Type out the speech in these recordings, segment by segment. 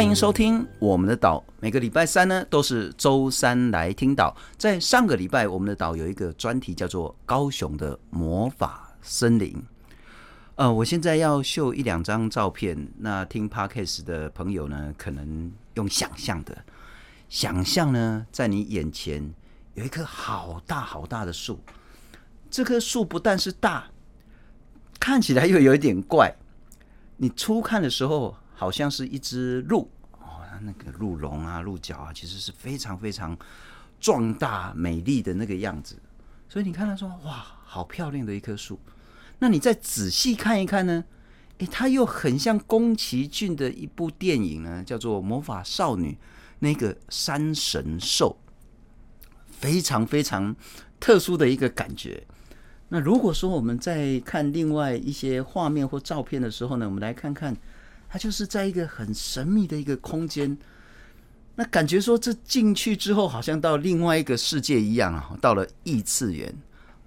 欢迎收听我们的岛。每个礼拜三呢，都是周三来听岛。在上个礼拜，我们的岛有一个专题，叫做“高雄的魔法森林”。呃，我现在要秀一两张照片。那听 Podcast 的朋友呢，可能用想象的，想象呢，在你眼前有一棵好大好大的树。这棵树不但是大，看起来又有一点怪。你初看的时候，好像是一只鹿哦，那个鹿茸啊、鹿角啊，其实是非常非常壮大、美丽的那个样子。所以你看他说，哇，好漂亮的一棵树。那你再仔细看一看呢？诶，它又很像宫崎骏的一部电影呢，叫做《魔法少女》那个山神兽，非常非常特殊的一个感觉。那如果说我们在看另外一些画面或照片的时候呢，我们来看看，它就是在一个很神秘的一个空间，那感觉说这进去之后好像到另外一个世界一样啊，到了异次元。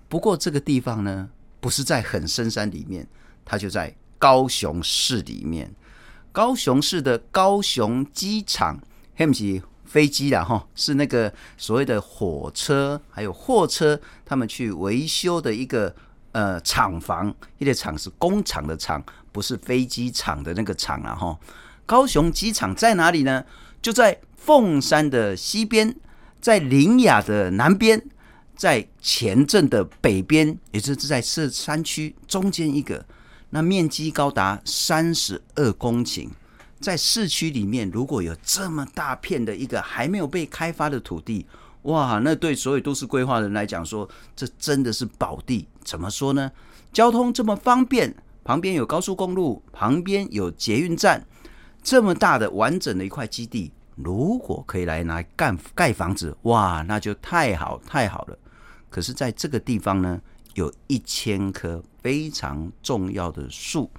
不过这个地方呢，不是在很深山里面，它就在高雄市里面，高雄市的高雄机场，嘿不是。飞机啦，哈，是那个所谓的火车，还有货车，他们去维修的一个呃厂房。那个厂是工厂的厂，不是飞机场的那个厂啊，哈。高雄机场在哪里呢？就在凤山的西边，在苓雅的南边，在前镇的北边，也就是在这山区中间一个。那面积高达三十二公顷。在市区里面，如果有这么大片的一个还没有被开发的土地，哇，那对所有都市规划人来讲说，这真的是宝地。怎么说呢？交通这么方便，旁边有高速公路，旁边有捷运站，这么大的完整的一块基地，如果可以来拿来干盖房子，哇，那就太好太好了。可是，在这个地方呢，有一千棵非常重要的树。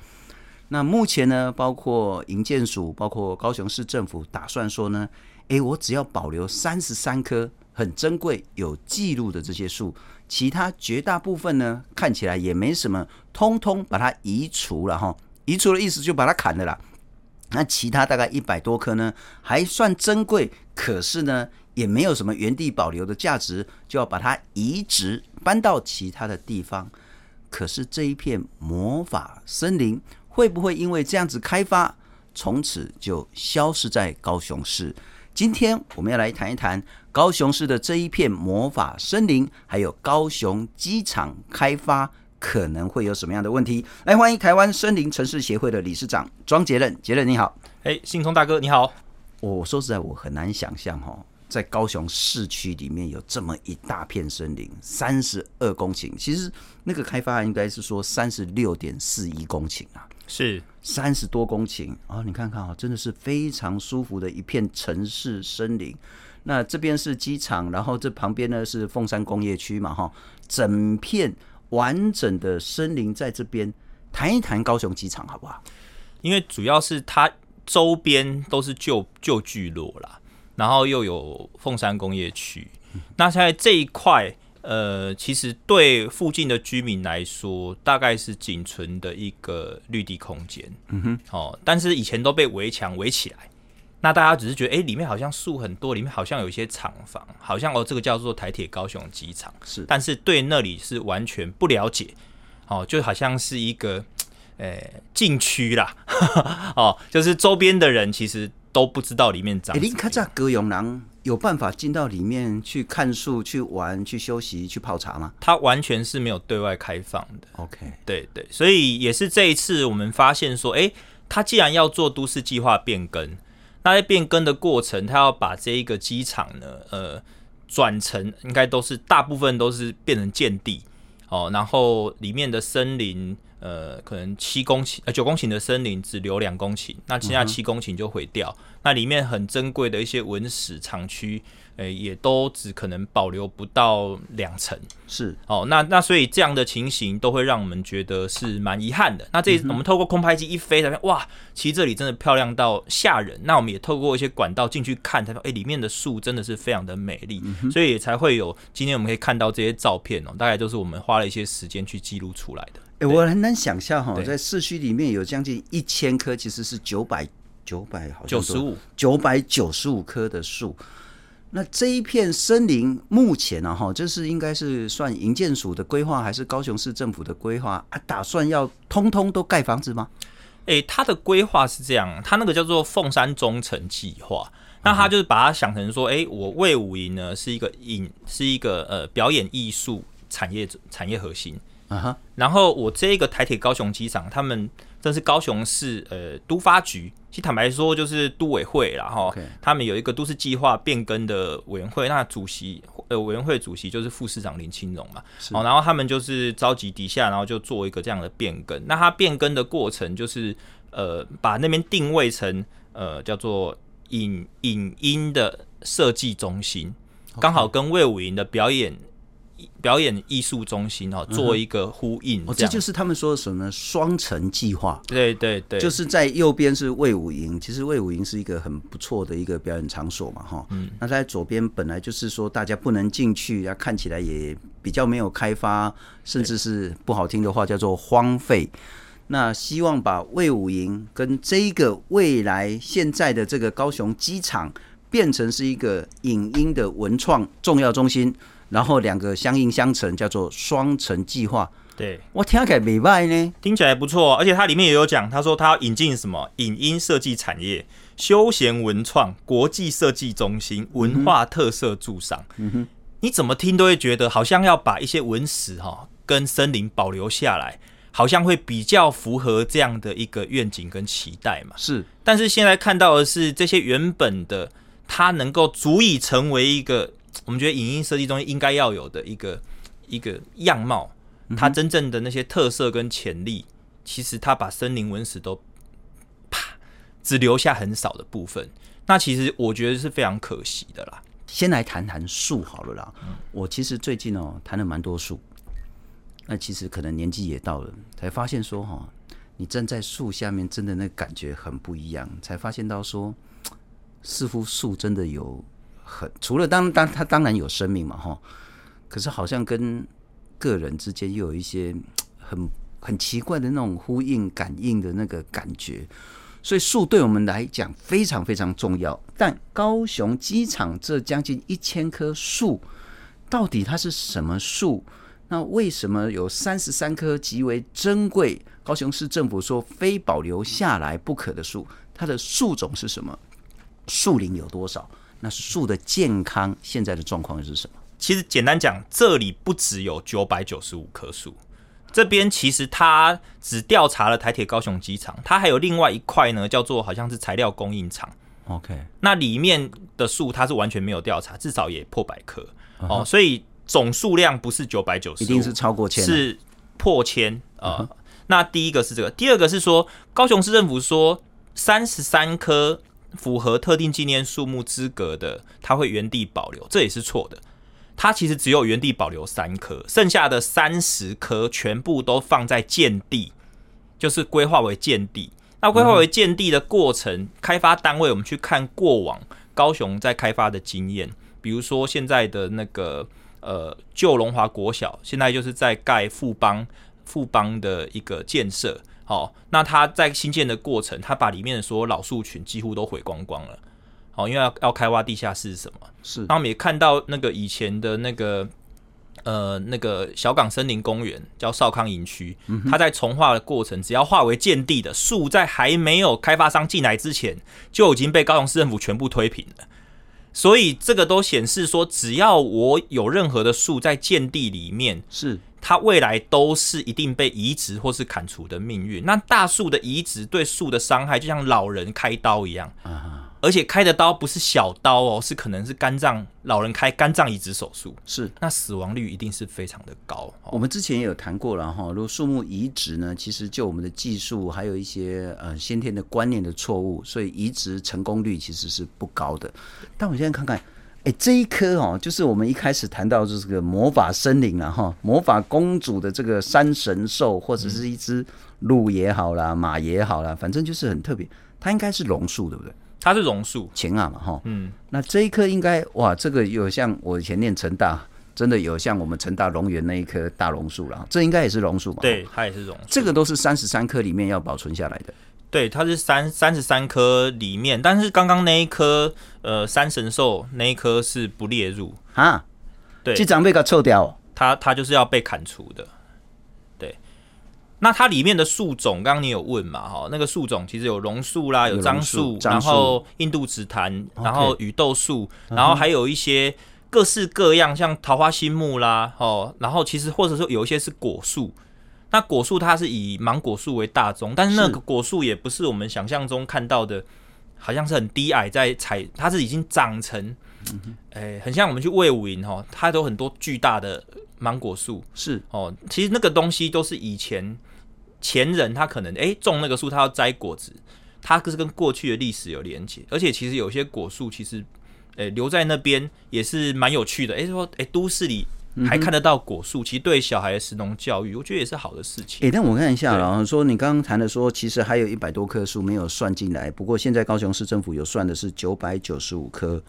那目前呢，包括营建署，包括高雄市政府，打算说呢，诶，我只要保留三十三棵很珍贵、有记录的这些树，其他绝大部分呢，看起来也没什么，通通把它移除了哈。移除的意思就把它砍了啦。那其他大概一百多棵呢，还算珍贵，可是呢，也没有什么原地保留的价值，就要把它移植搬到其他的地方。可是这一片魔法森林。会不会因为这样子开发，从此就消失在高雄市？今天我们要来谈一谈高雄市的这一片魔法森林，还有高雄机场开发可能会有什么样的问题？来，欢迎台湾森林城市协会的理事长庄杰任，杰任你好。哎，信聪大哥你好。我说实在，我很难想象哈。在高雄市区里面有这么一大片森林，三十二公顷。其实那个开发应该是说三十六点四一公顷啊，是三十多公顷啊。你看看啊，真的是非常舒服的一片城市森林。那这边是机场，然后这旁边呢是凤山工业区嘛，哈，整片完整的森林在这边。谈一谈高雄机场好不好？因为主要是它周边都是旧旧聚落啦。然后又有凤山工业区，那现在这一块，呃，其实对附近的居民来说，大概是仅存的一个绿地空间。嗯哼，哦，但是以前都被围墙围起来，那大家只是觉得，哎，里面好像树很多，里面好像有一些厂房，好像哦，这个叫做台铁高雄机场，是，但是对那里是完全不了解，哦，就好像是一个，呃，禁区啦，哦，就是周边的人其实。都不知道里面长。哎，你看这高雄人有办法进到里面去看树、去玩、去休息、去泡茶吗？它完全是没有对外开放的。OK，对对，所以也是这一次我们发现说，哎，它既然要做都市计划变更，那在变更的过程，它要把这一个机场呢，呃，转成应该都是大部分都是变成建地哦，然后里面的森林。呃，可能七公顷呃九公顷的森林只留两公顷，那其他七公顷就毁掉。嗯、那里面很珍贵的一些文史厂区，呃，也都只可能保留不到两成。是哦，那那所以这样的情形都会让我们觉得是蛮遗憾的。那这我们透过空拍机一飞，才发现哇，其实这里真的漂亮到吓人。那我们也透过一些管道进去看，才发现哎，里面的树真的是非常的美丽，嗯，所以也才会有今天我们可以看到这些照片哦。大概都是我们花了一些时间去记录出来的。欸、我很难想象哈，在市区里面有将近一千棵，其实是九百九百好像九十五九百九十五棵的树。那这一片森林目前呢，哈，这是应该是算营建署的规划，还是高雄市政府的规划啊？打算要通通都盖房子吗？哎、欸，他的规划是这样，他那个叫做凤山中城计划，那他就是把它想成说，哎、欸，我魏武营呢是一个影，是一个呃表演艺术产业产业核心啊哈，然后我这个台铁高雄机场，他们。这是高雄市呃都发局，其实坦白说就是都委会，然后 Okay. 他们有一个都市计划变更的委员会，那主席呃委员会主席就是副市长林清荣嘛，是哦，然后他们就是召集底下，然后就做一个这样的变更。那它变更的过程就是呃把那边定位成呃叫做影影音的设计中心，刚.好跟魏武营的表演。表演艺术中心哈，做一个呼应，哦，这就是他们说的什么双城计划？对对对，就是在右边是魏武营，其实魏武营是一个很不错的一个表演场所嘛，哈，嗯，那在左边本来就是说大家不能进去，啊看起来也比较没有开发，甚至是不好听的话叫做荒废。那希望把魏武营跟这一个未来现在的这个高雄机场变成是一个影音的文创重要中心。然后两个相映相成，叫做双城计划。对，我听起来没坏呢，听起来不错。而且它里面也有讲，他说他要引进什么影音设计产业、休闲文创、国际设计中心、文化特色驻商。嗯哼，你怎么听都会觉得好像要把一些文史哈跟森林保留下来，好像会比较符合这样的一个愿景跟期待嘛。是，但是现在看到的是这些原本的，它能够足以成为一个。我们觉得影音设计中心应该要有的一个一个样貌，它真正的那些特色跟潜力，其实它把森林文史都啪只留下很少的部分，那其实我觉得是非常可惜的啦。先来谈谈树好了啦，我其实最近哦谈了蛮多树，那其实可能年纪也到了，才发现说哈，你站在树下面真的那感觉很不一样，才发现到说，似乎树真的有。很除了当当他当然有生命嘛哈，可是好像跟个人之间又有一些很很奇怪的那种呼应感应的那个感觉，所以树对我们来讲非常非常重要。但高雄机场这将近一千棵树，到底它是什么树？那为什么有三十三棵极为珍贵？高雄市政府说非保留下来不可的树，它的树种是什么？树龄有多少？那树的健康现在的状况是什么？其实简单讲，这里不只有九百九十五棵树，这边其实它只调查了台铁高雄机场，它还有另外一块呢，叫做好像是材料供应厂。OK，那里面的树它是完全没有调查，至少也破百棵、uh huh. 哦，所以总数量不是九百九十，一定是超过千，是破千啊。呃 uh huh. 那第一个是这个，第二个是说高雄市政府说三十三棵。符合特定纪念树木资格的，它会原地保留，这也是错的。它其实只有原地保留三棵，剩下的三十棵全部都放在建地，就是规划为建地。那规划为建地的过程，开发单位我们去看过往高雄在开发的经验，比如说现在的那个呃旧龙华国小，现在就是在盖富邦富邦的一个建设。好，那他在新建的过程，他把里面的所有老树群几乎都毁光光了。好，因为要要开挖地下室是什么？是。那我们也看到那个以前的那个呃那个小港森林公园叫少康营区，它、在重化的过程，只要化为建地的树，在还没有开发商进来之前，就已经被高雄市政府全部推平了。所以这个都显示说，只要我有任何的树在建地里面，是。它未来都是一定被移植或是砍除的命运。那大树的移植对树的伤害，就像老人开刀一样，而且开的刀不是小刀哦，是可能是肝脏，老人开肝脏移植手术，是那死亡率一定是非常的高。我们之前也有谈过了哈，如果树木移植呢，其实就我们的技术还有一些呃先天的观念的错误，所以移植成功率其实是不高的。但我现在看看。哎，这一棵哦，就是我们一开始谈到这个魔法森林了哈，魔法公主的这个山神兽，或者是一只鹿也好啦，马也好啦，反正就是很特别。它应该是榕树，对不对？它是榕树，前啊嘛哈。嗯，那这一棵应该哇，这个有像我以前念成大，真的有像我们成大龙园那一棵大榕树了。这应该也是榕树嘛？对，它也是榕。这个都是三十三棵里面要保存下来的。对，它是三三十三颗里面，但是刚刚那一颗呃三神兽那一颗是不列入啊。对，这长被它抽掉，它它就是要被砍除的。对，那它里面的树种，刚刚你有问嘛？哈，那个树种其实有榕树啦，有樟树，然后印度紫檀，然后雨豆树，然后还有一些各式各样，像桃花心木啦，哦，然后其实或者说有一些是果树。那果树它是以芒果树为大宗，但是那个果树也不是我们想象中看到的，好像是很低矮在采，它是已经长成，哎、嗯欸，很像我们去魏武营哦，它都有很多巨大的芒果树，是哦，其实那个东西都是以前前人他可能哎、欸、种那个树，他要摘果子，它是跟过去的历史有连接，而且其实有些果树其实哎、欸、留在那边也是蛮有趣的，哎、欸、说哎、欸、都市里。还看得到果树，其实对小孩的食农教育，我觉得也是好的事情。哎、欸，但我看一下，然后说你刚刚谈的说，其实还有一百多棵树没有算进来。不过现在高雄市政府有算的是九百九十五棵，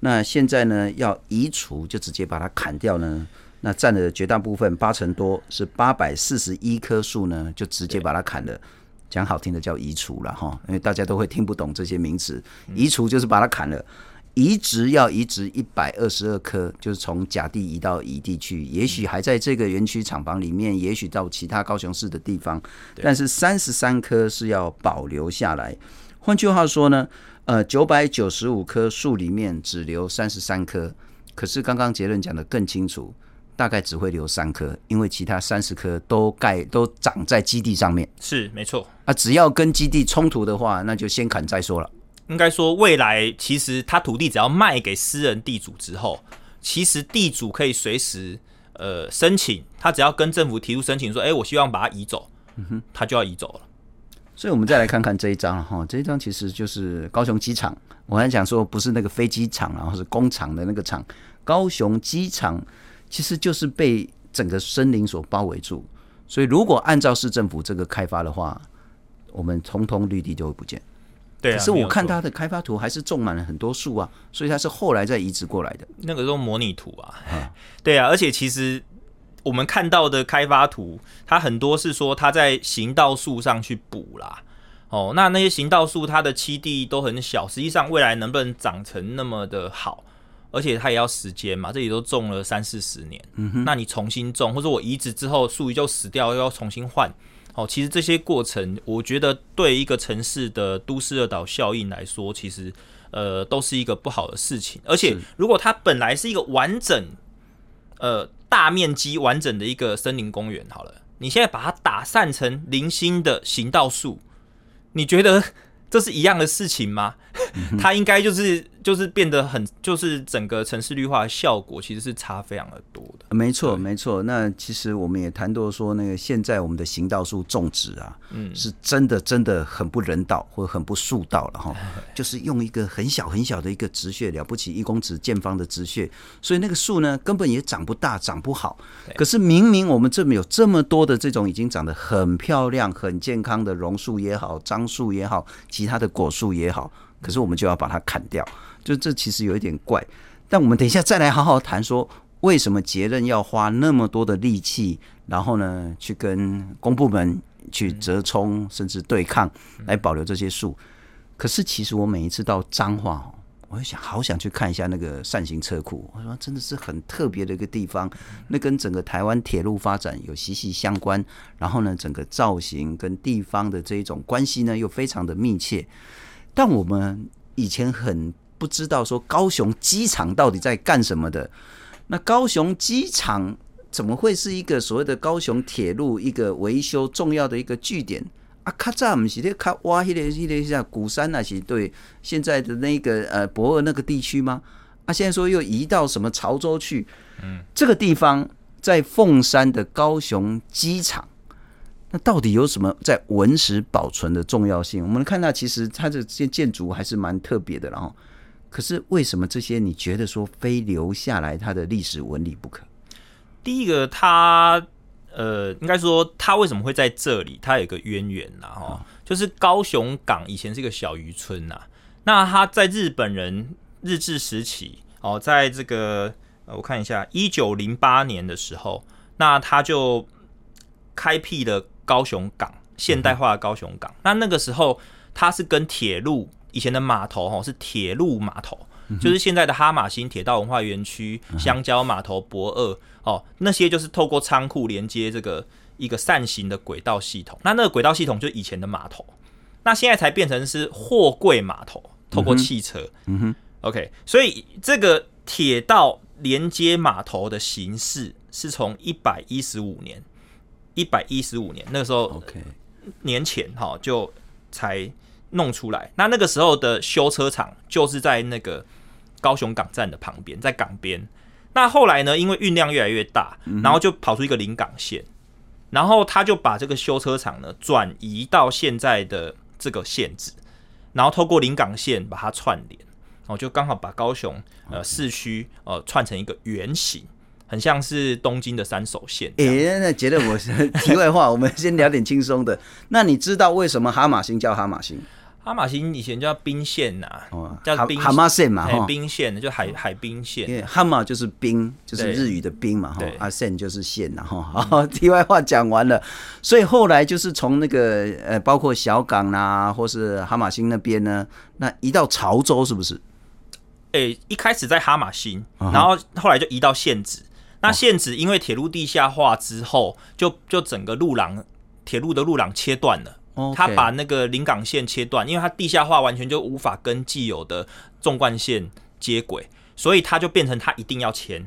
那现在呢要移除，就直接把它砍掉呢？那占了绝大部分，八成多是八百四十一棵树呢，就直接把它砍了。讲好听的叫移除了哈，因为大家都会听不懂这些名词，移除就是把它砍了。移植要移植一百二十二棵，就是从甲地移到乙地去，也许还在这个园区厂房里面，也许到其他高雄市的地方，但是三十三棵是要保留下来。换句话说呢，呃，九百九十五棵树里面只留三十三棵，可是刚刚结论讲得更清楚，大概只会留三棵，因为其他三十棵都盖都长在基地上面，是没错。啊，只要跟基地冲突的话，那就先砍再说了。应该说，未来其实他土地只要卖给私人地主之后，其实地主可以随时呃申请，他只要跟政府提出申请说，哎，我希望把它移走，嗯哼，他就要移走了。所以，我们再来看看这一张哈，这一张其实就是高雄机场。我还讲说，不是那个飞机场，然后是工厂的那个厂。高雄机场其实就是被整个森林所包围住，所以如果按照市政府这个开发的话，我们通通绿地就会不见。对啊，可是我看它的开发图还是种满了很多树啊，所以它是后来再移植过来的。那个都模拟图啊，对啊，而且其实我们看到的开发图，它很多是说它在行道树上去补啦。哦，那那些行道树它的栖地都很小，实际上未来能不能长成那么的好，而且它也要时间嘛，这里都种了三四十年，嗯哼，那你重新种，或者我移植之后树就死掉，又要重新换。哦，其实这些过程，我觉得对一个城市的都市热岛效应来说，其实呃都是一个不好的事情。而且，如果它本来是一个完整、呃大面积完整的一个森林公园，好了，你现在把它打散成零星的行道树，你觉得 这是一样的事情吗？它应该就是。就是变得很，就是整个城市绿化的效果其实是差非常的多的。没错，没错。那其实我们也谈到说，那个现在我们的行道树种植啊，嗯，是真的真的很不人道或者很不树道了哈。就是用一个很小很小的一个直穴，了不起一公尺见方的直穴，所以那个树呢根本也长不大，长不好。可是明明我们这边有这么多的这种已经长得很漂亮、很健康的榕树也好、樟树也好、其他的果树也好，可是我们就要把它砍掉。就这其实有一点怪，但我们等一下再来好好谈说，为什么捷任要花那么多的力气，然后呢去跟公部门去折冲，甚至对抗，来保留这些树。可是其实我每一次到彰化，我就想好想去看一下那个扇形车库，我说真的是很特别的一个地方，那跟整个台湾铁路发展有息息相关，然后呢整个造型跟地方的这一种关系呢又非常的密切。但我们以前很。不知道说高雄机场到底在干什么的？那高雄机场怎么会是一个所谓的高雄铁路一个维修重要的一个据点啊？卡扎姆是咧卡挖迄个迄个像鼓山那些对现在的那个呃博尔那个地区吗？啊，现在说又移到什么潮州去？嗯，这个地方在凤山的高雄机场。那到底有什么在文史保存的重要性？我们看到其实它的这些建筑还是蛮特别的，然后。可是为什么这些你觉得说非留下来它的历史纹理不可？第一个，它呃，应该说它为什么会在这里？它有一个渊源呐，哈，就是高雄港以前是一个小渔村呐。那它在日本人日治时期哦，在这个我看一下，一九零八年的时候，那他就开辟了高雄港现代化的高雄港。嗯、那那个时候，它是跟铁路以前的码头哈是铁路码头，嗯、就是现在的哈马星铁道文化园区、香蕉码头、博二哦，那些就是透过仓库连接这个一个扇形的轨道系统。那那个轨道系统就以前的码头，那现在才变成是货柜码头，透过汽车。嗯哼，OK，所以这个铁道连接码头的形式是从一百一十五年。一百一十五年，那个时候，OK，年前哈就才弄出来。那那个时候的修车厂就是在那个高雄港站的旁边，在港边。那后来呢，因为运量越来越大，然后就跑出一个临港线，然后他就把这个修车厂呢转移到现在的这个县址，然后透过临港线把它串联，然后就刚好把高雄呃市区呃串成一个圆形。很像是东京的三手线。哎、欸，那觉得我题外话，我们先聊点轻松的。那你知道为什么哈马星叫哈马星？哈马星以前叫冰线呐，哦、叫冰哈马线嘛，滨线就海海滨线。因为哈马就是冰，就是日语的冰嘛，哈，啊线就是线呐，哈。好，题外话讲完了，所以后来就是从那个呃，包括小港啊，或是哈马星那边呢，那移到潮州是不是？哎、欸，一开始在哈马星，然后后来就移到现址。那现址因为铁路地下化之后，就就整个路廊，铁路的路廊切断了。他把那个临港线切断，因为它地下化完全就无法跟既有的纵贯线接轨，所以它就变成它一定要迁，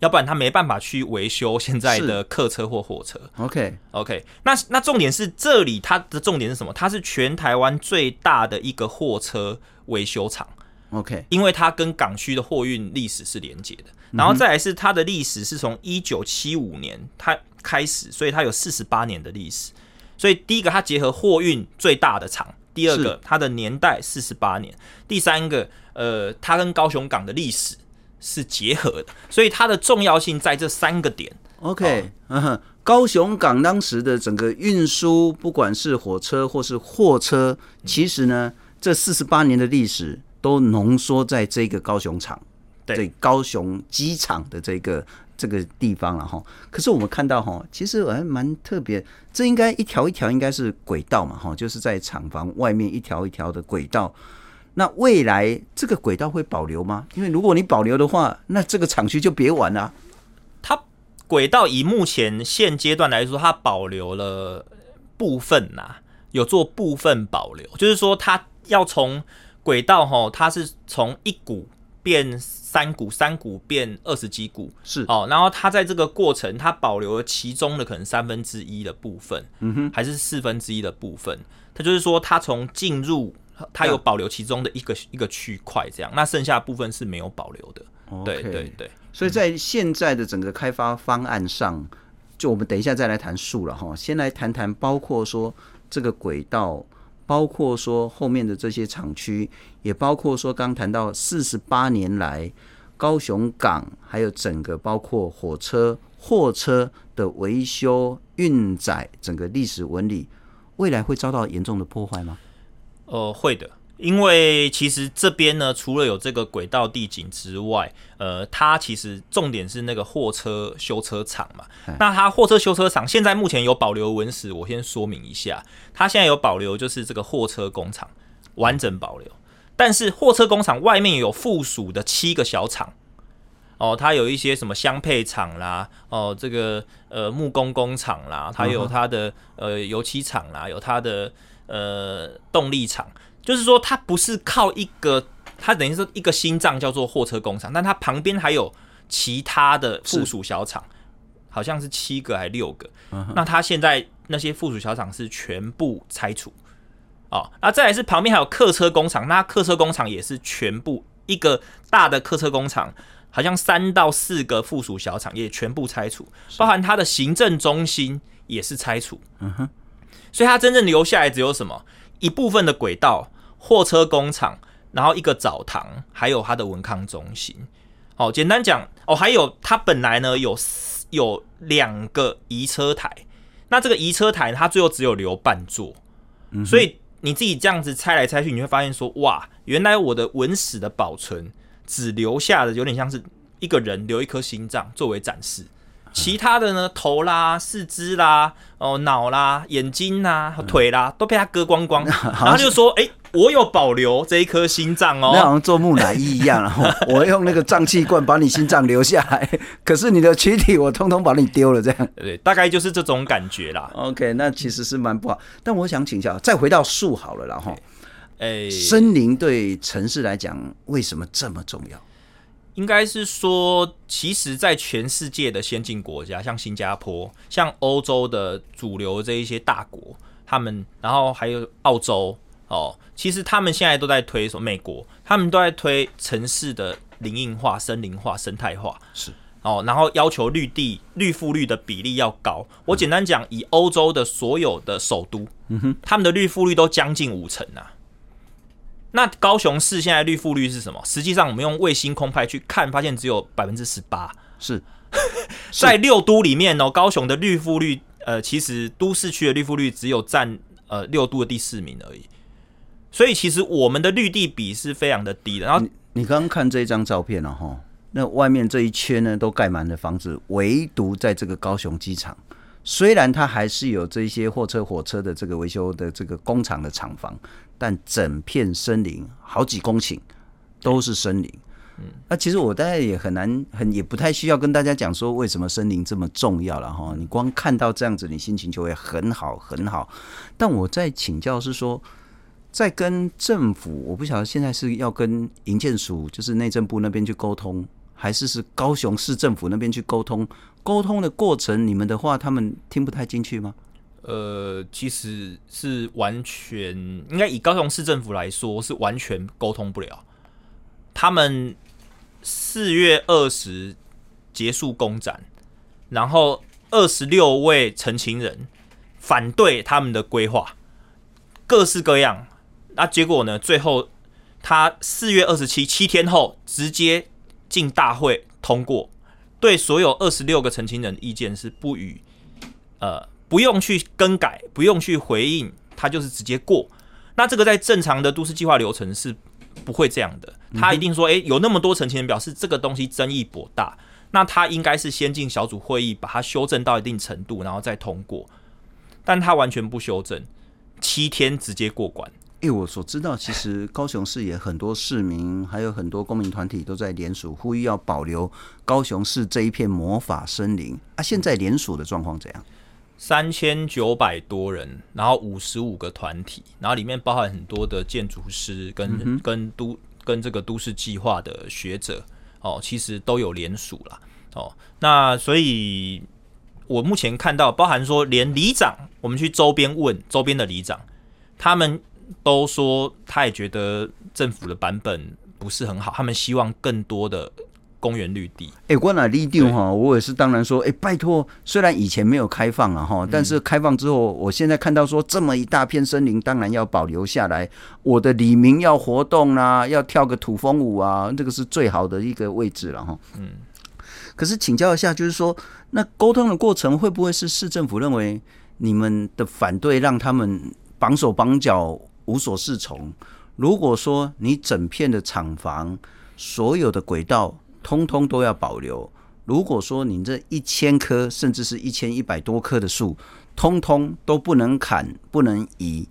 要不然它没办法去维修现在的客车或货车。OK OK，那那重点是这里它的重点是什么？它是全台湾最大的一个货车维修厂。OK，因为它跟港区的货运历史是连接的。然后再来是它的历史是从一九七五年它开始，所以它有四十八年的历史。所以第一个它结合货运最大的厂，第二个它的年代四十八年，第三个呃它跟高雄港的历史是结合的，所以它的重要性在这三个点。OK，嗯哼，高雄港当时的整个运输，不管是火车或是货车，其实呢这四十八年的历史都浓缩在这个高雄厂。对高雄机场的这个这个地方了哈，可是我们看到哈，其实还蛮特别，这应该一条一条应该是轨道嘛哈，就是在厂房外面一条一条的轨道。那未来这个轨道会保留吗？因为如果你保留的话，那这个厂区就别玩了。它轨道以目前现阶段来说，它保留了部分呐，有做部分保留，就是说它要从轨道哈，它是从一股。变三股，三股变二十几股，是哦。然后它在这个过程，它保留了其中的可能三分之一的部分，嗯哼，还是四分之一的部分。它就是说，它从进入，它有保留其中的一个一个区块，这样。那剩下的部分是没有保留的。对对对。所以在现在的整个开发方案上，就我们等一下再来谈数了哈。先来谈谈，包括说这个轨道。包括说后面的这些厂区，也包括说刚谈到四十八年来高雄港，还有整个包括火车、货车的维修、运载，整个历史纹理，未来会遭到严重的破坏吗？呃，会的。因为其实这边呢，除了有这个轨道地景之外，呃，它其实重点是那个货车修车厂嘛。那它货车修车厂现在目前有保留文史，我先说明一下，它现在有保留就是这个货车工厂完整保留，但是货车工厂外面有附属的七个小厂。哦，它有一些什么相配厂啦，哦，这个呃木工工厂啦，它有它的呃油漆厂啦，有它的呃动力厂。就是说，它不是靠一个，它等于说一个心脏叫做货车工厂，但它旁边还有其他的附属小厂，好像是七个还是六个。那它现在那些附属小厂是全部拆除哦。那再来是旁边还有客车工厂，那客车工厂也是全部一个大的客车工厂，好像三到四个附属小厂也全部拆除，包含它的行政中心也是拆除。嗯哼，所以它真正留下来只有什么？一部分的轨道、货车工厂，然后一个澡堂，还有它的文康中心。哦，简单讲哦，还有它本来呢有有两个移车台，那这个移车台它最后只有留半座，嗯、所以你自己这样子猜来猜去，你会发现说哇，原来我的文史的保存只留下的有点像是一个人留一颗心脏作为展示。其他的呢，头啦、四肢啦、哦脑啦、眼睛啦、腿啦，都被他割光光。然后就说：“哎、欸，我有保留这一颗心脏哦。”那好像做木乃伊一样，然 后我用那个脏器罐把你心脏留下来，可是你的躯体我通通把你丢了，这样。对，大概就是这种感觉啦。OK，那其实是蛮不好。但我想请教，再回到树好了，然后，哎、欸，森林对城市来讲为什么这么重要？应该是说，其实，在全世界的先进国家，像新加坡、像欧洲的主流这一些大国，他们，然后还有澳洲哦，其实他们现在都在推什么？美国，他们都在推城市的林荫化、森林化、生态化，是哦，然后要求绿地绿覆率的比例要高。我简单讲，以欧洲的所有的首都，嗯哼，他们的绿覆率都将近五成啊。那高雄市现在绿覆率是什么？实际上，我们用卫星空拍去看，发现只有百分之十八。是，在六都里面哦，高雄的绿覆率，呃，其实都市区的绿覆率只有占呃六都的第四名而已。所以，其实我们的绿地比是非常的低的。然后，你你刚刚看这张照片了哈，那外面这一圈呢都盖满了房子，唯独在这个高雄机场。虽然它还是有这些货车、火车的这个维修的这个工厂的厂房，但整片森林好几公顷都是森林。嗯，那其实我大概也很难，很也不太需要跟大家讲说为什么森林这么重要了哈。你光看到这样子，你心情就会很好很好。但我在请教是说，在跟政府，我不晓得现在是要跟营建署，就是内政部那边去沟通。还是是高雄市政府那边去沟通，沟通的过程，你们的话他们听不太进去吗？呃，其实是完全应该以高雄市政府来说是完全沟通不了。他们四月二十结束公展，然后二十六位陈情人反对他们的规划，各式各样。那结果呢？最后他四月二十七七天后直接。进大会通过，对所有二十六个澄清人意见是不予，呃，不用去更改，不用去回应，他就是直接过。那这个在正常的都市计划流程是不会这样的，他一定说，诶、欸，有那么多澄清人表示这个东西争议颇大，那他应该是先进小组会议把它修正到一定程度，然后再通过。但他完全不修正，七天直接过关。因为我所知道，其实高雄市也很多市民，还有很多公民团体都在联署，呼吁要保留高雄市这一片魔法森林啊。现在联署的状况怎样？三千九百多人，然后五十五个团体，然后里面包含很多的建筑师跟、嗯、跟都跟这个都市计划的学者哦，其实都有联署了哦。那所以，我目前看到，包含说连里长，我们去周边问周边的里长，他们。都说他也觉得政府的版本不是很好，他们希望更多的公园绿地。哎、欸，我那立定哈，我也是当然说，哎、欸，拜托，虽然以前没有开放啊哈，但是开放之后，我现在看到说这么一大片森林，当然要保留下来。我的李明要活动啊，要跳个土风舞啊，这个是最好的一个位置了哈。嗯。可是请教一下，就是说，那沟通的过程会不会是市政府认为你们的反对让他们绑手绑脚？无所适从。如果说你整片的厂房、所有的轨道，通通都要保留；如果说你这一千棵，甚至是一千一百多棵的树，通通都不能砍、不能移，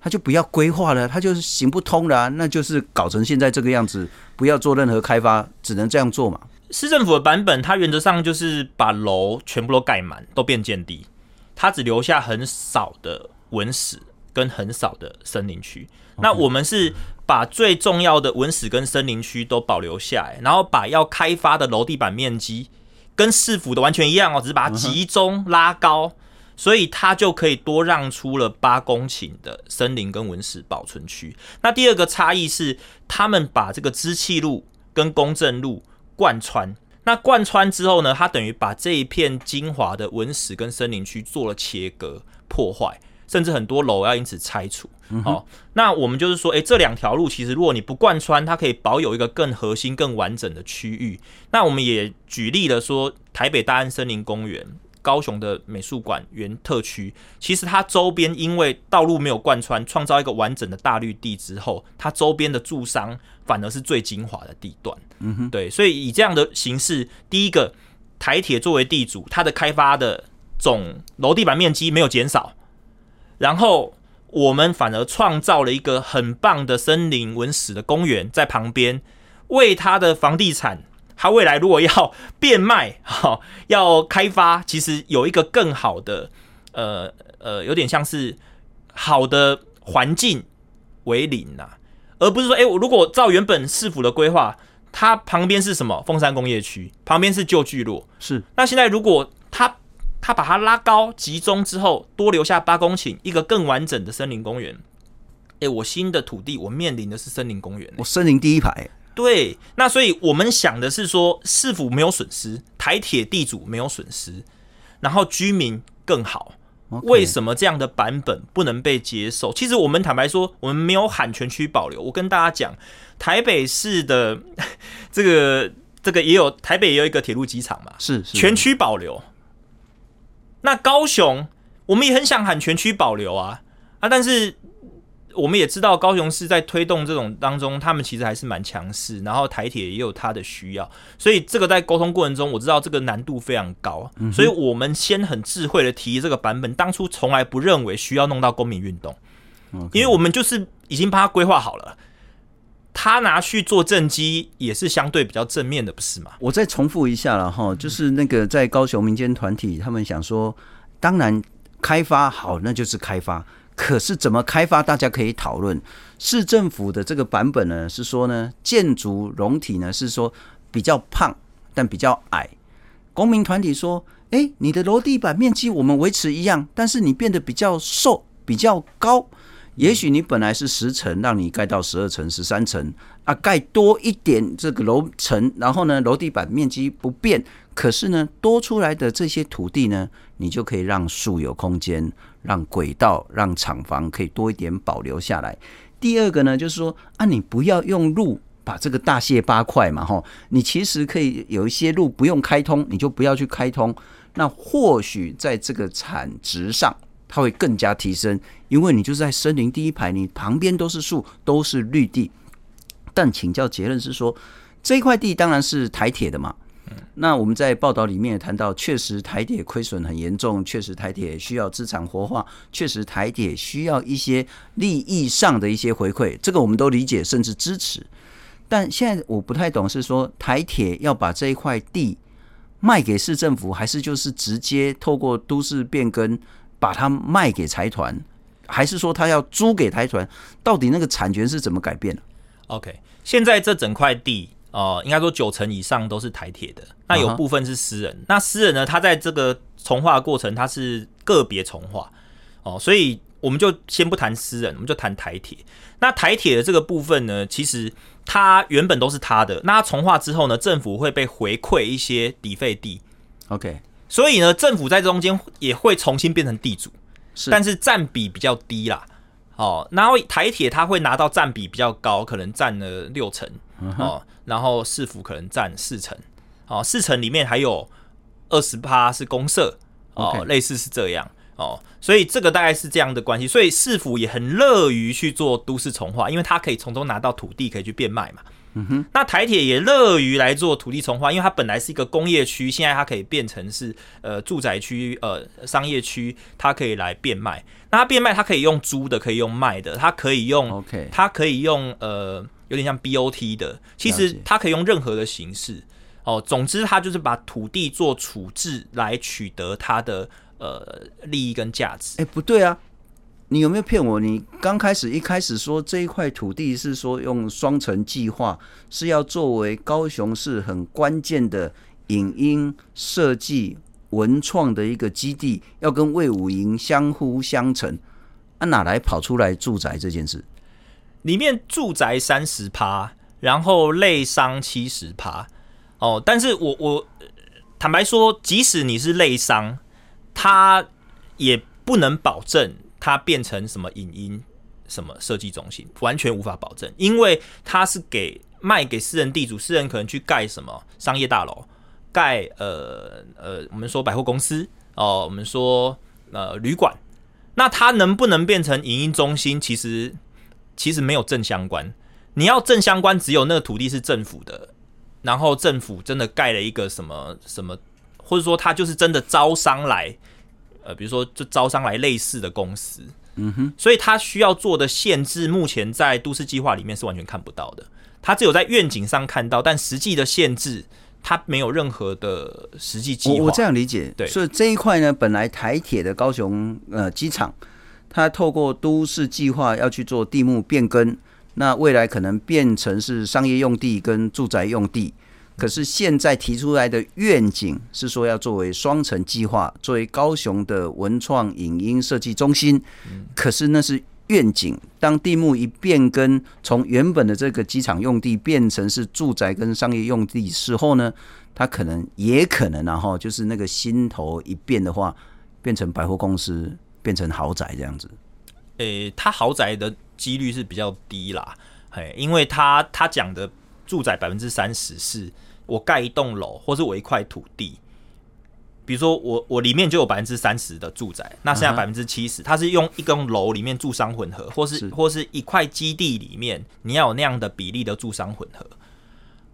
它就不要规划了，它就是行不通了啊。那就是搞成现在这个样子，不要做任何开发，只能这样做嘛。市政府的版本，它原则上就是把楼全部都盖满，都变建地，它只留下很少的文史。跟很少的森林区，那我们是把最重要的文史跟森林区都保留下来，然后把要开发的楼地板面积跟市府的完全一样哦，只是把它集中拉高，所以它就可以多让出了八公顷的森林跟文史保存区。那第二个差异是，他们把这个支气路跟公正路贯穿，那贯穿之后呢，它等于把这一片精华的文史跟森林区做了切割破坏。甚至很多楼要因此拆除。好，那我们就是说，诶，这两条路其实如果你不贯穿，它可以保有一个更核心、更完整的区域。那我们也举例了说，台北大安森林公园、高雄的美术馆原特区，其实它周边因为道路没有贯穿，创造一个完整的大绿地之后，它周边的住商反而是最精华的地段。嗯哼，对，所以以这样的形式，第一个。台铁作为地主，它的开发的总楼地板面积没有减少，然后我们反而创造了一个很棒的森林文史的公园在旁边，为它的房地产，它未来如果要变卖，哈，要开发，其实有一个更好的，呃呃，有点像是好的环境为邻呐，而不是说，哎，我如果照原本市府的规划。它旁边是什么？凤山工业区旁边是旧聚落，是。那现在如果它它把它拉高集中之后，多留下八公顷，一个更完整的森林公园。哎、欸，我新的土地，我面临的是森林公园、欸，我森林第一排。对，那所以我们想的是说，市府没有损失，台铁地主没有损失，然后居民更好。为什么这样的版本不能被接受？其实我们坦白说，我们没有喊全区保留。我跟大家讲，台北市的 这个这个也有，台北也有一个铁路机场嘛，是，是全区保留。那高雄，我们也很想喊全区保留啊啊，但是。我们也知道高雄市在推动这种当中，他们其实还是蛮强势，然后台铁也有它的需要，所以这个在沟通过程中，我知道这个难度非常高，嗯、所以我们先很智慧的提这个版本，当初从来不认为需要弄到公民运动.因为我们就是已经把它规划好了，他拿去做正机也是相对比较正面的，不是吗？我再重复一下了哈，就是那个在高雄民间团体，他们想说，当然开发好，那就是开发。可是怎么开发，大家可以讨论。市政府的这个版本呢，是说呢，建筑容体呢是说比较胖，但比较矮。公民团体说，诶，你的楼地板面积我们维持一样，但是你变得比较瘦，比较高。也许你本来是十层，让你盖到十二层、十三层啊，盖多一点这个楼层，然后呢，楼地板面积不变，可是呢，多出来的这些土地呢，你就可以让树有空间。让轨道、让厂房可以多一点保留下来。第二个呢，就是说啊，你不要用路把这个大卸八块嘛，哈，你其实可以有一些路不用开通，你就不要去开通。那或许在这个产值上，它会更加提升，因为你就是在森林第一排，你旁边都是树，都是绿地。但请教结论是说，这一块地当然是台铁的嘛。那我们在报道里面也谈到，确实台铁亏损很严重，确实台铁需要资产活化，确实台铁需要一些利益上的一些回馈，这个我们都理解甚至支持。但现在我不太懂，是说台铁要把这一块地卖给市政府，还是就是直接透过都市变更把它卖给财团，还是说他要租给财团？到底那个产权是怎么改变的？OK，现在这整块地。哦、呃，应该说九成以上都是台铁的，那有部分是私人。Uh huh. 那私人呢，他在这个重划过程，他是个别从化哦，所以我们就先不谈私人，我们就谈台铁。那台铁的这个部分呢，其实它原本都是他的，那他重划之后呢，政府会被回馈一些抵费地，OK，所以呢，政府在中间也会重新变成地主，是，但是占比比较低啦。哦，然后台铁它会拿到占比比较高，可能占了六成。哦，然后市府可能占四成，哦，四成里面还有二十趴是公社，哦.类似是这样，哦，所以这个大概是这样的关系，所以市府也很乐于去做都市重化，因为它可以从中拿到土地，可以去变卖嘛。嗯哼，那台铁也乐于来做土地重划，因为它本来是一个工业区，现在它可以变成是呃住宅区、呃商业区，它可以来变卖。那它变卖，它可以用租的，可以用卖的，它可以用，OK，它可以用呃。有点像 BOT 的，其实它可以用任何的形式哦。总之，它就是把土地做处置来取得它的呃利益跟价值。哎，不对啊，你有没有骗我？你刚开始一开始说这一块土地是说用双城计划是要作为高雄市很关键的影音设计文创的一个基地，要跟魏武营相辅相成，啊，哪来跑出来住宅这件事？里面住宅三十趴，然后类商七十趴，哦，但是我我坦白说，即使你是类商，他也不能保证它变成什么影音什么设计中心，完全无法保证，因为它是给卖给私人地主，私人可能去盖什么商业大楼，盖呃呃，我们说百货公司哦，我们说呃旅馆，那它能不能变成影音中心，其实。其实没有正相关，你要正相关，只有那个土地是政府的，然后政府真的盖了一个什么什么或者说他就是真的招商来，呃，比如说就招商来类似的公司，嗯哼，所以他需要做的限制，目前在都市计划里面是完全看不到的，他只有在愿景上看到，但实际的限制。他没有任何的实际计划。我我这样理解，对，所以这一块呢，本来台铁的高雄呃机场，它透过都市计划要去做地目变更，那未来可能变成是商业用地跟住宅用地。可是现在提出来的愿景是说要作为双城计划，作为高雄的文创影音设计中心。可是那是。愿景，当地目一变更，从原本的这个机场用地变成是住宅跟商业用地时候呢，它可能也可能然后就是那个心头一变的话，变成百货公司，变成豪宅这样子。诶、欸，它豪宅的几率是比较低啦，嘿，因为它它讲的住宅百分之三十是我盖一栋楼，或是我一块土地。比如说我我里面就有百分之三十的住宅，那剩下百分之七十，它是用一栋楼里面住商混合，或是，是或是一块基地里面，你要有那样的比例的住商混合。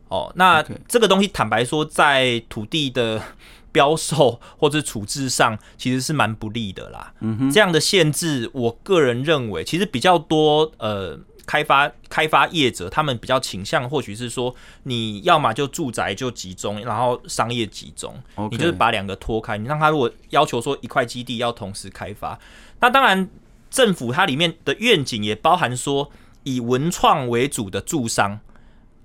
哦，那这个东西坦白说，在土地的 标售 或者处置上，其实是蛮不利的啦。嗯哼，这样的限制，我个人认为其实比较多呃。开发开发业者，他们比较倾向，或许是说，你要么就住宅就集中，然后商业集中.你就是把两个脱开。你让他如果要求说一块基地要同时开发，那当然政府它里面的愿景也包含说以文创为主的住商，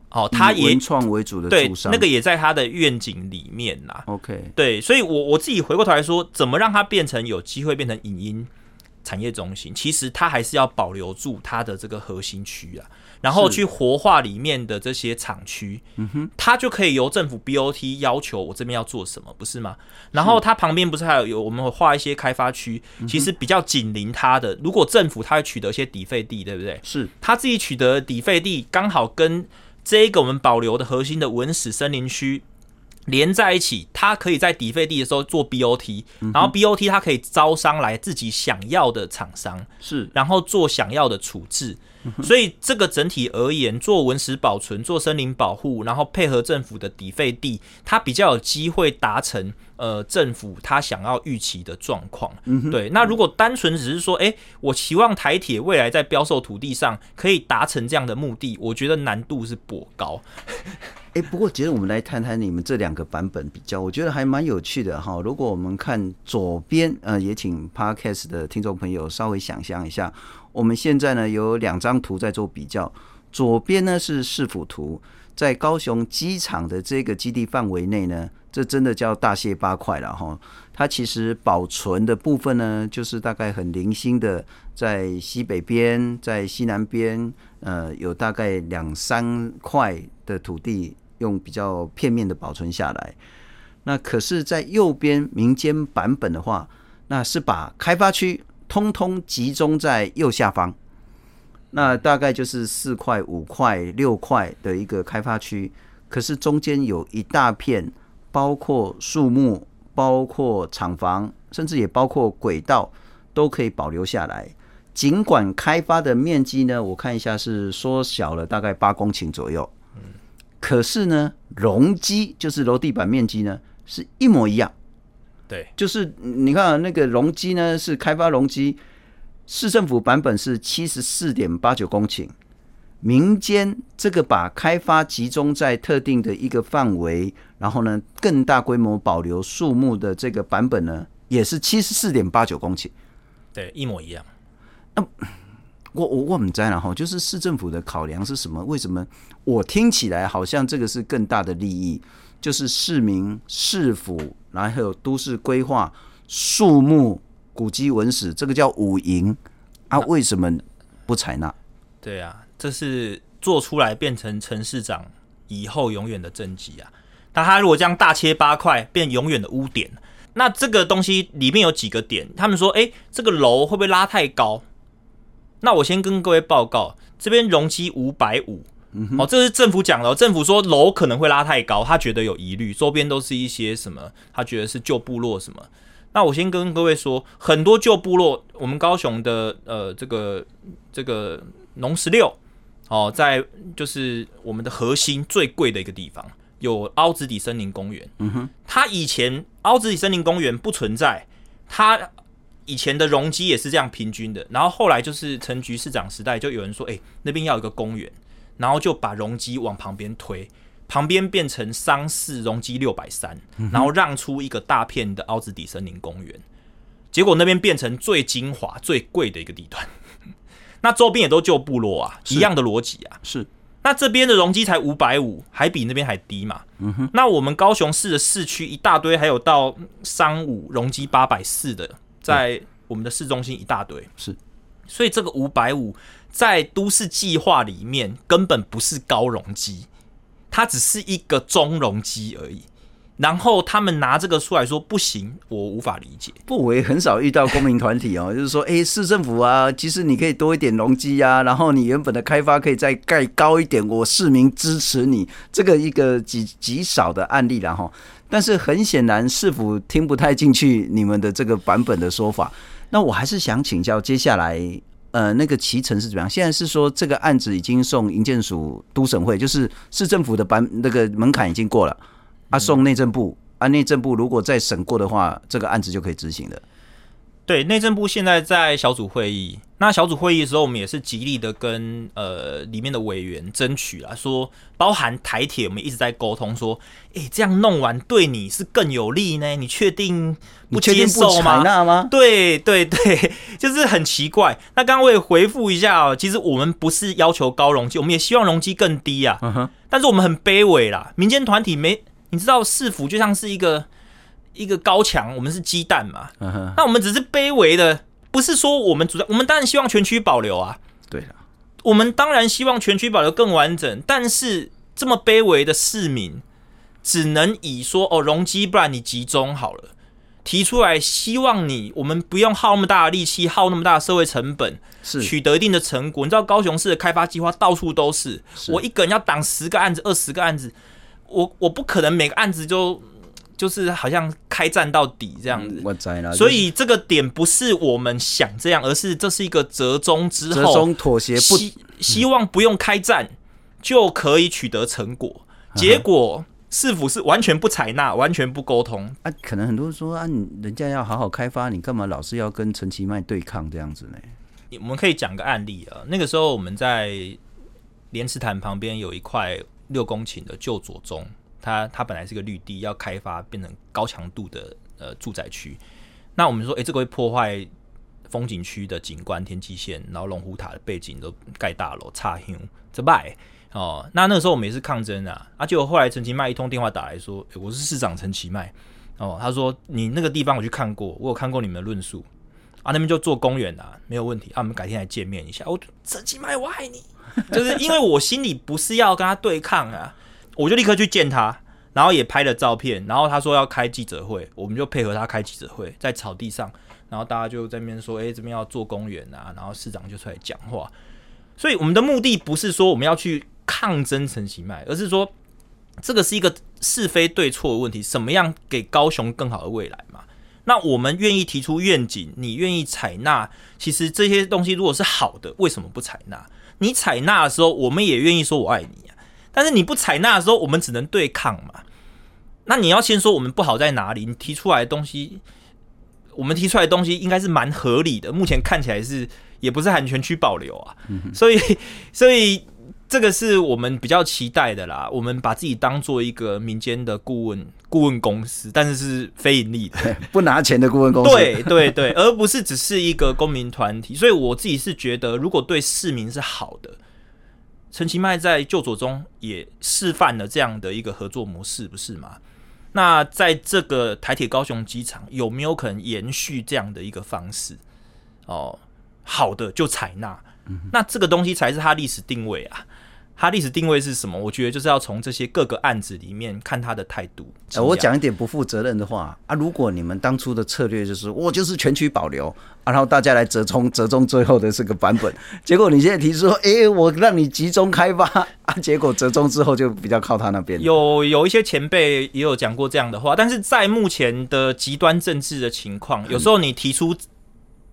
哦，他也文创为主的对，那个也在他的愿景里面呐。OK，对，所以我我自己回过头来说，怎么让它变成有机会变成影音产业中心，其实它还是要保留住它的这个核心区啊，然后去活化里面的这些厂区，嗯哼，它就可以由政府 BOT 要求我这边要做什么，不是吗？然后它旁边不是还有有我们会画一些开发区，其实比较紧邻它的。如果政府它会取得一些底费地，对不对？是，它自己取得底费地，刚好跟这个我们保留的核心的文史森林区。连在一起，它可以在底费地的时候做 BOT，然后 BOT 它可以招商来自己想要的厂商，是，然后做想要的处置。所以这个整体而言，做文史保存、做森林保护，然后配合政府的底费地，它比较有机会达成呃政府他想要预期的状况。对，那如果单纯只是说，哎，我期望台铁未来在标售土地上可以达成这样的目的，我觉得难度是颇高。哎，不过，其实我们来谈谈你们这两个版本比较，我觉得还蛮有趣的哈。如果我们看左边，呃，也请 Podcast 的听众朋友稍微想象一下，我们现在呢有两张图在做比较，左边呢是市府图，在高雄机场的这个基地范围内呢，这真的叫大卸八块了哈。它其实保存的部分呢，就是大概很零星的，在西北边，在西南边，呃，有大概两三块的土地。用比较片面的保存下来，那可是，在右边民间版本的话，那是把开发区通通集中在右下方，那大概就是四块、五块、六块的一个开发区，可是中间有一大片，包括树木、包括厂房，甚至也包括轨道，都可以保留下来。尽管开发的面积呢，我看一下是缩小了大概八公顷左右。可是呢，容积就是楼地板面积呢是一模一样，对，就是你看那个容积呢是开发容积，市政府版本是七十四点八九公顷，民间这个把开发集中在特定的一个范围，然后呢更大规模保留树木的这个版本呢也是七十四点八九公顷，对，一模一样。那我我我们在了哈，就是市政府的考量是什么？为什么我听起来好像这个是更大的利益？就是市民、市府，然后还有都市规划、树木、古迹文史，这个叫五营啊？为什么不采纳？对啊，这是做出来变成陈市长以后永远的政绩啊！那他如果这样大切八块，变永远的污点，那这个东西里面有几个点？他们说，哎，这个楼会不会拉太高？那我先跟各位报告，这边容积五百五，哦，这是政府讲的。政府说楼可能会拉太高，他觉得有疑虑，周边都是一些什么，他觉得是旧部落什么。那我先跟各位说，很多旧部落，我们高雄的呃这个这个农十六哦，在就是我们的核心最贵的一个地方，有凹子底森林公园。嗯哼，它以前凹子底森林公园不存在，它以前的容积也是这样平均的。然后后来就是陈局市长时代，就有人说，哎、欸，那边要有一个公园，然后就把容积往旁边推，旁边变成商市容积六百三，然后让出一个大片的凹子底森林公园。结果那边变成最精华、最贵的一个地段。那周边也都旧部落啊，一样的逻辑啊。是。那这边的容积才五百五，还比那边还低嘛？嗯哼。那我们高雄市的市区一大堆，还有到三五容积八百四的，在我们的市中心一大堆。是。所以这个五百五在都市计划里面根本不是高容积，它只是一个中容积而已。然后他们拿这个出来说不行，我无法理解。不，我也很少遇到公民团体哦，就是说，哎，市政府啊，其实你可以多一点容积啊，然后你原本的开发可以再盖高一点，我市民支持你，这个一个极极少的案例了哈。但是很显然，市府听不太进去你们的这个版本的说法。那我还是想请教，接下来呃那个期程是怎么样？现在是说这个案子已经送营建署都审会，就是市政府的版那个门槛已经过了。啊，送内政部啊，内政部如果再审过的话，这个案子就可以执行了。对，内政部现在在小组会议，那小组会议的时候，我们也是极力的跟呃里面的委员争取啊，说包含台铁，我们一直在沟通，说，哎、欸，这样弄完对你是更有利呢？你确定不接受吗？吗？对对对，就是很奇怪。那刚刚我也回复一下哦，其实我们不是要求高容积，我们也希望容积更低啊。嗯哼，但是我们很卑微啦，民间团体没。你知道市府就像是一个一个高墙，我们是鸡蛋嘛？那我们只是卑微的，不是说我们主张，我们当然希望全区保留啊。对了，我们当然希望全区保留更完整，但是这么卑微的市民，只能以说哦容积，不然你集中好了，提出来，希望你我们不用耗那么大的力气，耗那么大的社会成本，是取得一定的成果。你知道高雄市的开发计划到处都是，是我一个人要挡十个案子、二十个案子。我我不可能每个案子就就是好像开战到底这样子，我知了。所以这个点不是我们想这样，而是这是一个折中之后，折中妥协，希希望不用开战就可以取得成果。结果是否是完全不采纳，完全不沟通啊。可能很多人说啊，你人家要好好开发，你干嘛老是要跟陈其迈对抗这样子呢？我们可以讲个案例啊。那个时候我们在莲池潭旁边有一块。六公顷的旧左中，它它本来是个绿地，要开发变成高强度的呃住宅区。那我们说，诶、这个会破坏风景区的景观、天际线，然后龙虎塔的背景都盖大楼，差很这败哦。那那个时候我们也是抗争啊，啊，结果后来陈其迈一通电话打来说，欸、我是市长陈其迈哦，他说你那个地方我去看过，我有看过你们的论述啊，那边就做公园啊，没有问题啊，我们改天来见面一下。我陈其迈，我爱你。就是因为我心里不是要跟他对抗啊，我就立刻去见他，然后也拍了照片，然后他说要开记者会，我们就配合他开记者会，在草地上，然后大家就在那边说，哎、这边要做公园啊，然后市长就出来讲话，所以我们的目的不是说我们要去抗争陈其迈，而是说这个是一个是非对错的问题，什么样给高雄更好的未来嘛？那我们愿意提出愿景，你愿意采纳，其实这些东西如果是好的，为什么不采纳？你采纳的时候，我们也愿意说“我爱你”啊。但是你不采纳的时候，我们只能对抗嘛。那你要先说我们不好在哪里？你提出来的东西，我们提出来的东西应该是蛮合理的。目前看起来是，也不是很全区保留啊。所以，所以。这个是我们比较期待的啦。我们把自己当做一个民间的顾问顾问公司，但是是非盈利的，不拿钱的顾问公司。对对对，而不是只是一个公民团体。所以我自己是觉得，如果对市民是好的，陈其迈在旧左中也示范了这样的一个合作模式，不是吗？那在这个台铁高雄机场有没有可能延续这样的一个方式？哦，好的就采纳，那这个东西才是它历史定位啊。他历史定位是什么？我觉得就是要从这些各个案子里面看他的态度。呃，我讲一点不负责任的话啊，如果你们当初的策略就是我就是全区保留啊，然后大家来折中，折中最后的这个版本，结果你现在提出说，哎、欸，我让你集中开发啊，结果折中之后就比较靠他那边。有有一些前辈也有讲过这样的话，但是在目前的极端政治的情况，有时候你提出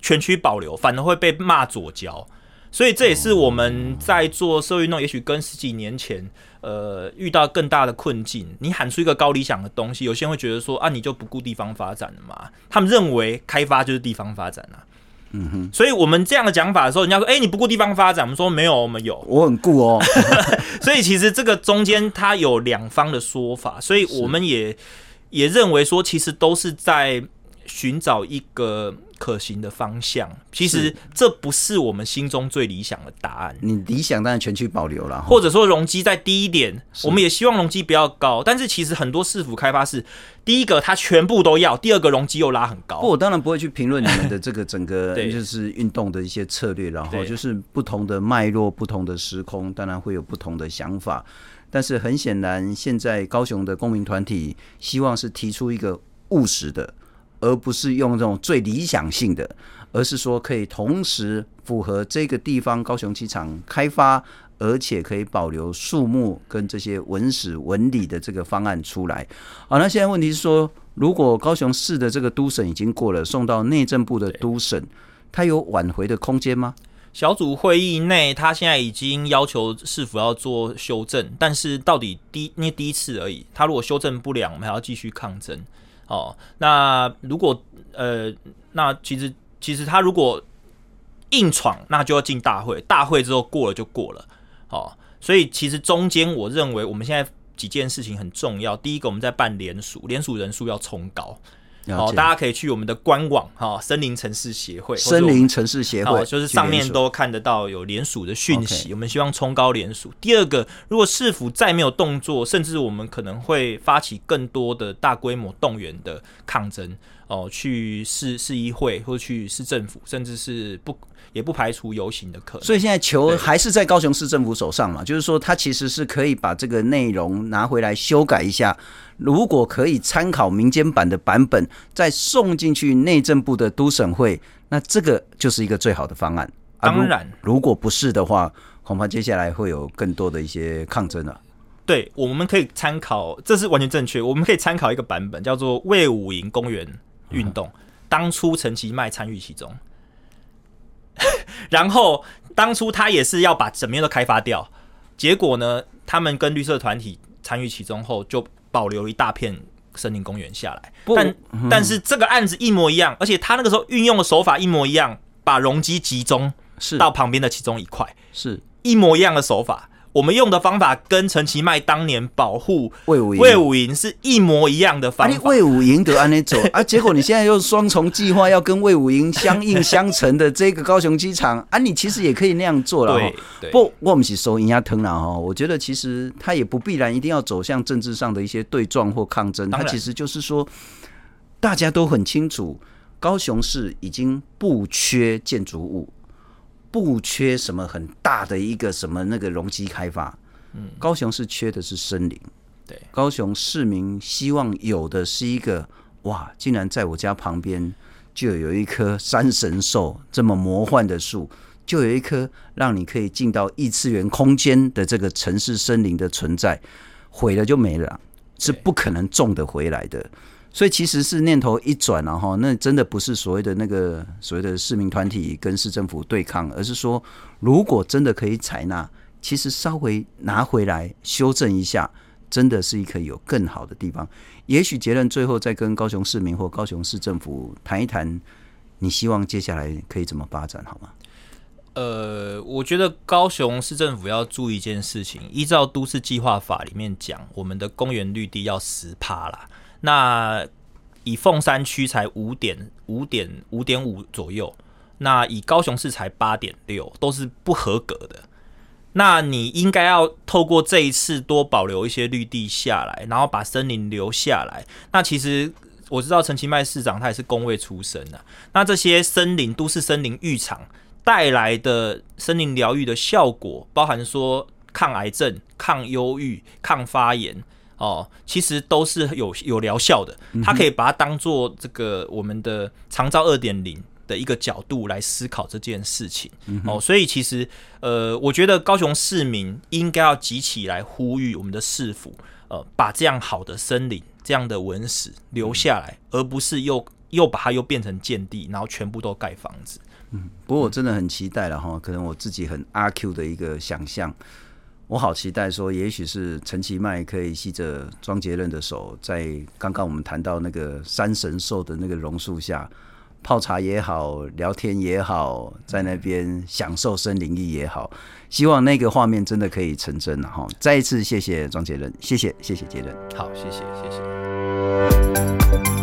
全区保留，反而会被骂左胶。所以这也是我们在做社会运动，也许跟十几年前，呃，遇到更大的困境。你喊出一个高理想的东西，有些人会觉得说啊，你就不顾地方发展了嘛？他们认为开发就是地方发展啊。嗯哼。所以我们这样的讲法的时候，人家说，哎、欸，你不顾地方发展，我们说没有，我们有，我很顾哦。所以其实这个中间它有两方的说法，所以我们也也认为说，其实都是在寻找一个。可行的方向，其实这不是我们心中最理想的答案。你理想当然全区保留了，或者说容积再低一点，我们也希望容积不要高。但是其实很多市府开发是，第一个它全部都要，第二个容积又拉很高。不，我当然不会去评论你们的这个整个 就是运动的一些策略，然后就是不同的脉络、不同的时空，当然会有不同的想法。但是很显然，现在高雄的公民团体希望是提出一个务实的。而不是用这种最理想性的，而是说可以同时符合这个地方高雄机场开发，而且可以保留树木跟这些文史文理的这个方案出来。好，那现在问题是说，如果高雄市的这个都审已经过了，送到内政部的都审，它有挽回的空间吗？小组会议内，他现在已经要求市府要做修正，但是到底第因为第一次而已，他如果修正不了，我们还要继续抗争。哦，那如果呃，那其实其实他如果硬闯，那就要进大会，大会之后过了就过了。哦，所以其实中间我认为我们现在几件事情很重要。第一个，我们在办联署，联署人数要冲高。哦，大家可以去我们的官网哈，森林城市协会，森林城市协会，就是上面都看得到有联署的讯息。我们希望冲高联署。第二个，如果市府再没有动作，甚至我们可能会发起更多的大规模动员的抗争哦，去市市议会或去市政府，甚至是不。也不排除游行的可能，所以现在球还是在高雄市政府手上嘛，就是说他其实是可以把这个内容拿回来修改一下，如果可以参考民间版的版本，再送进去内政部的都审会，那这个就是一个最好的方案。当然，如果不是的话，恐怕接下来会有更多的一些抗争了。对，我们可以参考，这是完全正确。我们可以参考一个版本，叫做魏武营公园运动，嗯、当初陈其迈参与其中。然后当初他也是要把整面都开发掉，结果呢，他们跟绿色团体参与其中后，就保留一大片森林公园下来。但、嗯、但是这个案子一模一样，而且他那个时候运用的手法一模一样，把容积集中是到旁边的其中一块，是一模一样的手法。我们用的方法跟陈其迈当年保护魏武魏武营是一模一样的方法。魏武营得按你走啊，结果你现在又双重计划要跟魏武营相映相成的这个高雄机场啊，你其实也可以那样做了。对，不，我们是收人家疼了哈。我觉得其实他也不必然一定要走向政治上的一些对撞或抗争，他其实就是说大家都很清楚，高雄市已经不缺建筑物。不缺什么很大的一个什么那个容积开发，嗯，高雄是缺的是森林，对，高雄市民希望有的是一个哇，竟然在我家旁边就有一棵山神兽这么魔幻的树，就有一棵让你可以进到异次元空间的这个城市森林的存在，毁了就没了，是不可能种得回来的。所以其实是念头一转，然后那真的不是所谓的那个所谓的市民团体跟市政府对抗，而是说，如果真的可以采纳，其实稍微拿回来修正一下，真的是可以有更好的地方。也许结论最后再跟高雄市民或高雄市政府谈一谈，你希望接下来可以怎么发展，好吗？呃，我觉得高雄市政府要注意一件事情，依照都市计划法里面讲，我们的公园绿地要十趴啦。那以凤山区才五点五点五点五左右，那以高雄市才八点六，都是不合格的。那你应该要透过这一次多保留一些绿地下来，然后把森林留下来。那其实我知道陈其迈市长他也是公卫出身的，那这些森林都市森林浴场带来的森林疗愈的效果，包含说抗癌症、抗忧郁、抗发炎。哦，其实都是有有疗效的，它可以把它当做这个我们的长照二点零的一个角度来思考这件事情。哦，所以其实呃，我觉得高雄市民应该要集起来呼吁我们的市府，呃，把这样好的森林、这样的文史留下来，而不是又又把它又变成建地，然后全部都盖房子。嗯，不过我真的很期待了哈，可能我自己很阿 Q 的一个想象，我好期待说，也许是陈其迈可以携着庄杰伦的手，在刚刚我们谈到那个山神兽的那个榕树下泡茶也好，聊天也好，在那边享受森林浴也好，希望那个画面真的可以成真了哈。再一次谢谢庄杰伦，谢谢谢谢杰伦，好，谢谢谢谢。